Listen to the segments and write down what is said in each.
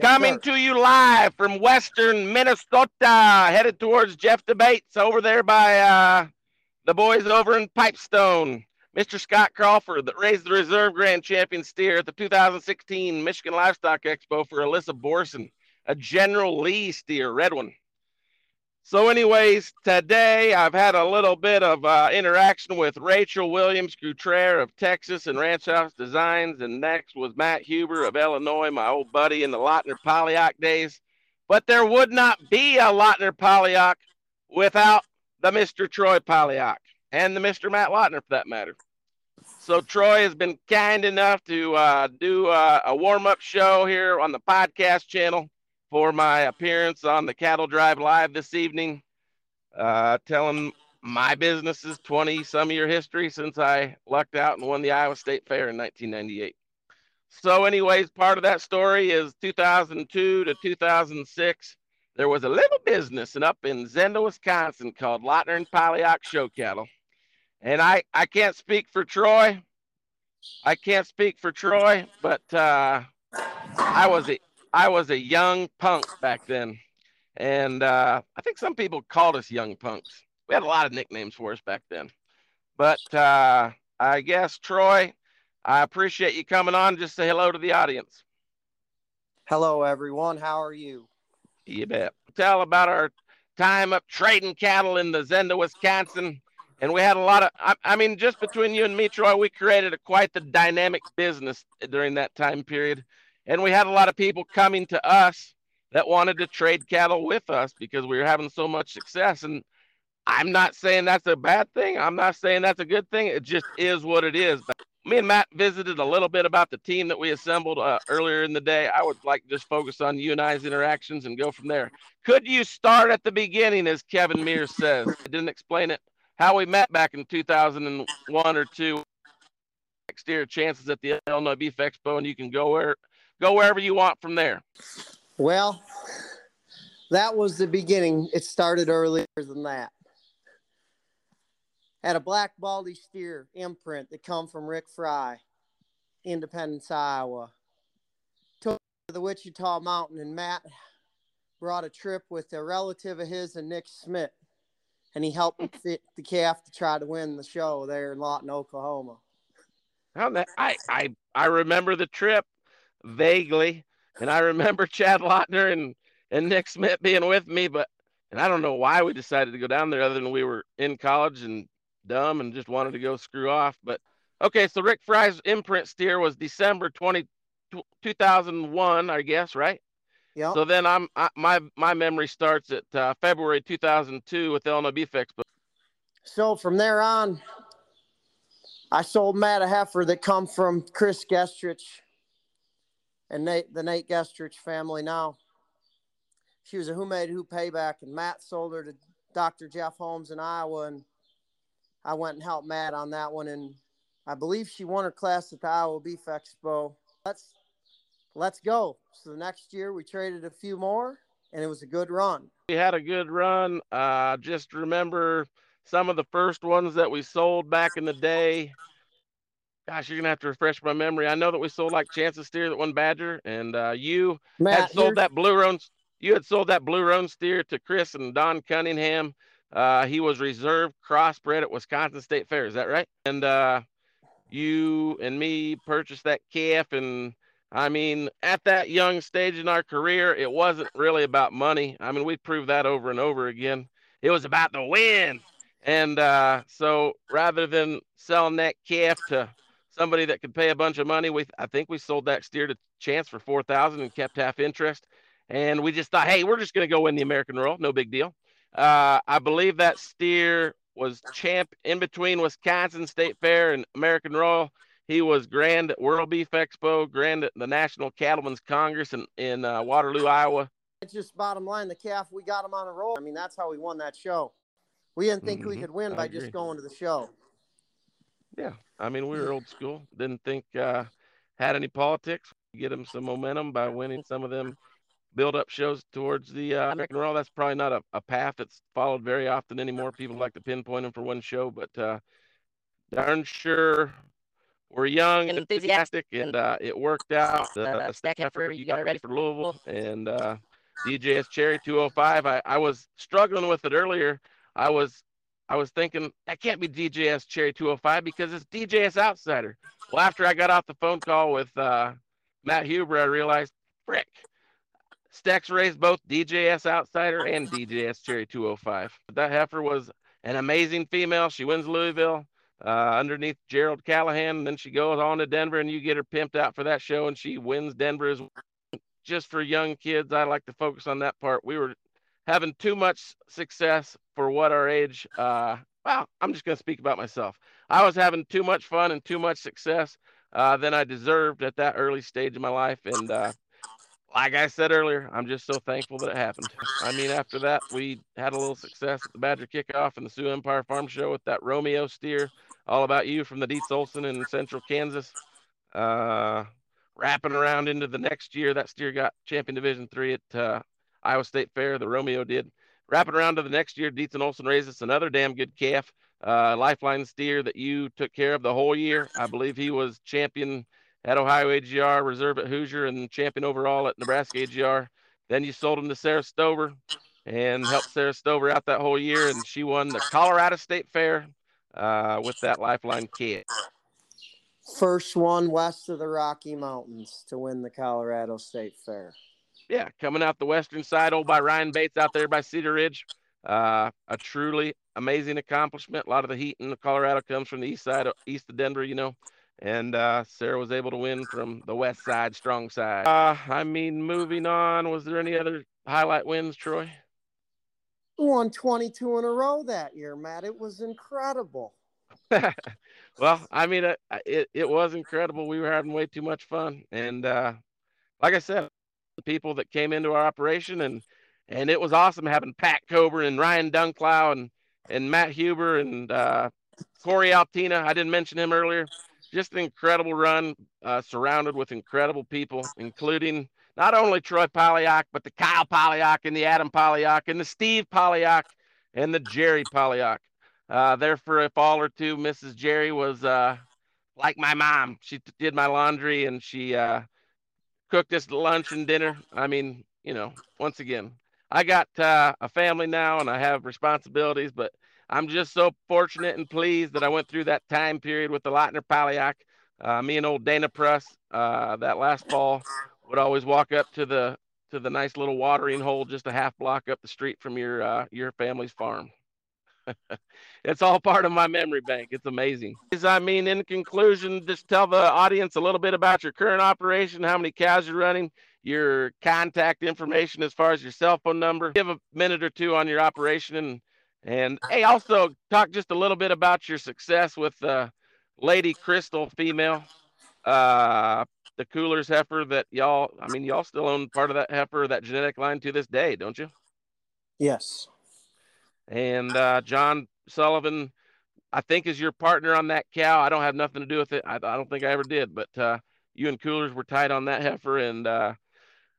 Coming sir. to you live from Western Minnesota, headed towards Jeff Debates over there by uh, the boys over in Pipestone. Mr. Scott Crawford that raised the reserve grand champion steer at the 2016 Michigan Livestock Expo for Alyssa Borson, a General Lee steer, red one. So, anyways, today I've had a little bit of uh, interaction with Rachel Williams Gutierrez of Texas and Ranch House Designs, and next was Matt Huber of Illinois, my old buddy in the Lautner Polyock days. But there would not be a Lautner Polyock without the Mr. Troy Polyock and the Mr. Matt Lautner, for that matter. So Troy has been kind enough to uh, do uh, a warm-up show here on the podcast channel for my appearance on the Cattle Drive Live this evening, uh, telling my business's 20 some year history since I lucked out and won the Iowa State Fair in 1998. So, anyways, part of that story is 2002 to 2006. There was a little business up in Zenda, Wisconsin called Lautner and Polyock Show Cattle. And I, I can't speak for Troy. I can't speak for Troy, but uh, I was I was a young punk back then, and uh, I think some people called us young punks. We had a lot of nicknames for us back then, but uh, I guess Troy, I appreciate you coming on. Just say hello to the audience. Hello, everyone. How are you? You bet. Tell about our time up trading cattle in the Zenda, Wisconsin. And we had a lot of, I, I mean, just between you and me, Troy, we created a, quite the dynamic business during that time period. And we had a lot of people coming to us that wanted to trade cattle with us because we were having so much success. And I'm not saying that's a bad thing. I'm not saying that's a good thing. It just is what it is. But me and Matt visited a little bit about the team that we assembled uh, earlier in the day. I would like to just focus on you and I's interactions and go from there. Could you start at the beginning, as Kevin Mears says? I didn't explain it. How we met back in 2001 or two. Exterior chances at the Beef Expo, and you can go where go wherever you want from there. Well, that was the beginning. It started earlier than that. Had a black baldy steer imprint that come from Rick Fry, Independence, Iowa. Took to the Wichita Mountain, and Matt brought a trip with a relative of his and Nick Smith, and he helped fit the calf to try to win the show there in Lawton, Oklahoma. How that I I I remember the trip vaguely, and I remember Chad Lautner and and Nick Smith being with me, but and I don't know why we decided to go down there other than we were in college and dumb and just wanted to go screw off. But okay, so Rick Fry's imprint steer was December 20, 2001, I guess, right? Yeah. So then I'm I, my my memory starts at uh, February 2002 with Illinois Beef Expo. So from there on, I sold Matt a heifer that come from Chris Gestrich and Nate, the Nate Gestrich family now. She was a who made who payback, and Matt sold her to Dr. Jeff Holmes in Iowa, and I went and helped Matt on that one, and I believe she won her class at the Iowa Beef Expo. Let's let's go. So the next year we traded a few more, and it was a good run. We had a good run. Uh, just remember some of the first ones that we sold back in the day. Gosh, you're gonna have to refresh my memory. I know that we sold like Chances Steer that one Badger, and uh, you Matt, had sold that Blue Roan. You had sold that Blue Roan steer to Chris and Don Cunningham. Uh, he was reserve crossbred at Wisconsin State Fair. Is that right? And uh, you and me purchased that calf, and I mean, at that young stage in our career, it wasn't really about money. I mean, we proved that over and over again. It was about the win. And uh, so rather than selling that calf to somebody that could pay a bunch of money, we I think we sold that steer to Chance for four thousand and kept half interest. And we just thought, hey, we're just gonna go win the American Royal, no big deal. Uh, I believe that steer was champ in between Wisconsin State Fair and American Royal. He was grand at World Beef Expo, grand at the National Cattlemen's Congress in, in uh, Waterloo, Iowa. It's just bottom line. The calf, we got him on a roll. I mean, that's how we won that show. We didn't think we Mhm, could win I by agree. just going to the show. Yeah, I mean, we were old school. Didn't think uh, had any politics. Get them some momentum by winning some of them build up shows towards the uh, American. That's probably not a, a path that's followed very often anymore. People like to pinpoint them for one show, but uh, darn sure we were young and enthusiastic, and uh, it worked out. Uh, stack heifer, you got it ready for Louisville, and uh, DJS Cherry 205. I, I was struggling with it earlier. I was I was thinking that can't be DJS Cherry 205 because it's DJS Outsider. Well, after I got off the phone call with uh, Matt Huber, I realized, frick, Stex raised both DJS Outsider and DJS Cherry 205. That heifer was an amazing female. She wins Louisville uh, underneath Gerald Callahan. Then she goes on to Denver, and you get her pimped out for that show, and she wins Denver as just for young kids. I like to focus on that part. We were having too much success for what our age. Uh, well, I'm just going to speak about myself. I was having too much fun and too much success uh, than I deserved at that early stage of my life. And uh, like I said earlier, I'm just so thankful that it happened. I mean, after that, we had a little success at the Badger Kickoff and the Sioux Empire Farm Show with that Romeo steer, all about you from the Dietz Olson in Central Kansas. Uh, wrapping around into the next year, that steer got champion Division three at uh, Iowa State Fair. The Romeo did. Wrapping around to the next year, Dietz and Olson raised us another damn good calf, uh, Lifeline steer that you took care of the whole year. I believe he was champion at Ohio AGR, reserve at Hoosier, and champion overall at Nebraska AGR. Then you sold him to Sarah Stover and helped Sarah Stover out that whole year, and she won the Colorado State Fair uh, with that Lifeline kid. First one west of the Rocky Mountains to win the Colorado State Fair. Yeah, coming out the western side, old by Ryan Bates out there by Cedar Ridge. Uh, a truly amazing accomplishment. A lot of the heat in Colorado comes from the east side, of, east of Denver, you know and uh, Sarah was able to win from the west side, strong side. Uh, I mean, moving on, was there any other highlight wins, Troy? Won 22 in a row that year, Matt. It was incredible. well, I mean, it, it, it was incredible. We were having way too much fun, and uh, like I said, the people that came into our operation, and and it was awesome having Pat Coburn and Ryan Dunklow and and Matt Huber and uh, Corey Altina. I didn't mention him earlier just an incredible run, uh, surrounded with incredible people, including not only Troy Polyock, but the Kyle Polyock and the Adam Polyock and the Steve Polyock and the Jerry Polyock. Uh, there for a fall or two, Mrs. Jerry was uh, like my mom. She did my laundry and she uh, cooked us lunch and dinner. I mean, you know, once again, I got uh, a family now and I have responsibilities, but I'm just so fortunate and pleased that I went through that time period with the Lautner Polyock. Uh, me and old Dana Press uh, that last fall would always walk up to the to the nice little watering hole just a half block up the street from your uh, your family's farm. it's all part of my memory bank. It's amazing. I mean, in conclusion, just tell the audience a little bit about your current operation, how many cows you're running, your contact information as far as your cell phone number. Give a minute or two on your operation and and hey, also talk just a little bit about your success with uh, Lady Crystal female, uh, the Coolers heifer that y'all, I mean, y'all still own part of that heifer, that genetic line to this day, don't you? Yes. And uh, John Sullivan, I think, is your partner on that cow. I don't have nothing to do with it. I, I don't think I ever did, but uh, you and Coolers were tied on that heifer. And uh,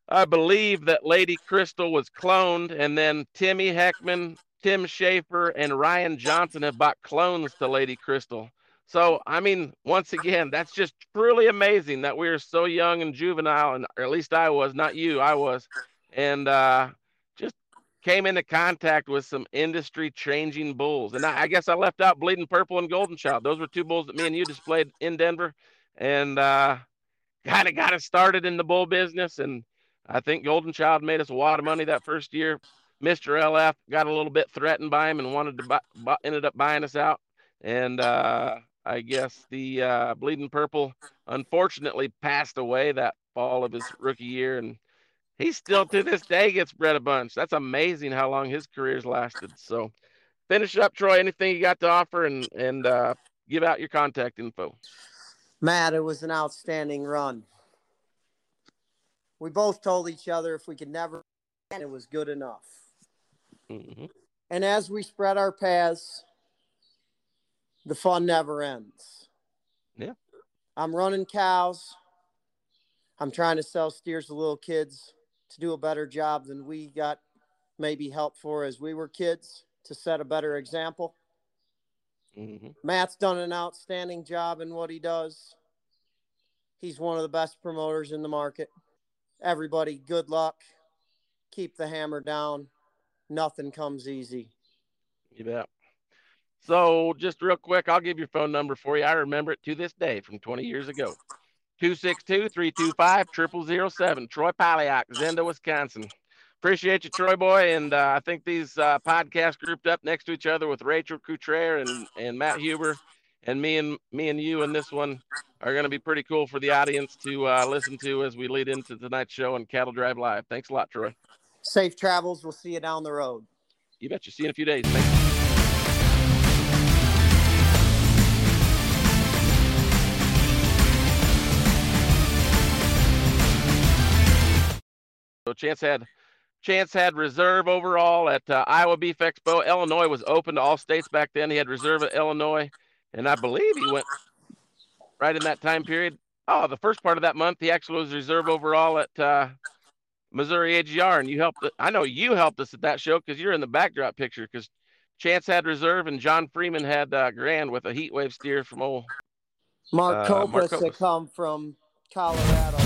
I believe that Lady Crystal was cloned, and then Timmy Heckman Tim Schaefer and Ryan Johnson have bought clones to Lady Crystal. So, I mean, once again, that's just truly amazing that we are so young and juvenile, and or at least I was, not you, I was, and uh, came into contact with some industry changing bulls. And I, I, guess I left out Bleeding Purple and Golden Child. Those were two bulls that me and you displayed in Denver, and uh, kind of got us started in the bull business. And I think Golden Child made us a lot of money that first year. Mr. LF got a little bit threatened by him and wanted to buy, ended up buying us out. And uh, I guess the uh, Bleeding Purple unfortunately passed away that fall of his rookie year. And he still to this day gets bred a bunch. That's amazing how long his career's lasted. So finish up, Troy. Anything you got to offer and, and uh, give out your contact info. Matt, it was an outstanding run. We both told each other if we could never, and it was good enough. Mm-hmm. And as we spread our paths, the fun never ends. Yeah. I'm running cows. I'm trying to sell steers to little kids to do a better job than we got maybe help for as we were kids to set a better example. Mm-hmm. Matt's done an outstanding job in what he does. He's one of the best promoters in the market. Everybody, good luck. Keep the hammer down. Nothing comes easy. You bet. So, just real quick, I'll give your phone number for you. I remember it to this day from 20 years ago. 262 325 0007. Troy Polyock, Zenda, Wisconsin. Appreciate you, Troy Boy. And uh, I think these uh, podcasts grouped up next to each other with Rachel Coutre and, and Matt Huber and me and me and you and this one are going to be pretty cool for the audience to uh, listen to as we lead into tonight's show on Cattle Drive Live. Thanks a lot, Troy. Safe travels. We'll see you down the road. You bet you. See you in a few days. Thanks. So Chance had Chance had reserve overall at uh, Iowa Beef Expo. Illinois was open to all states back then. He had reserve at Illinois, and I believe he went right in that time period. Oh, the first part of that month, he actually was reserve overall at uh, Missouri AGR, and you helped. I know you helped us at that show because you're in the backdrop picture. Because Chance had reserve, and John Freeman had uh, Grand with a heat wave steer from old Mark uh, Copus, Mark Copus. that come from Colorado.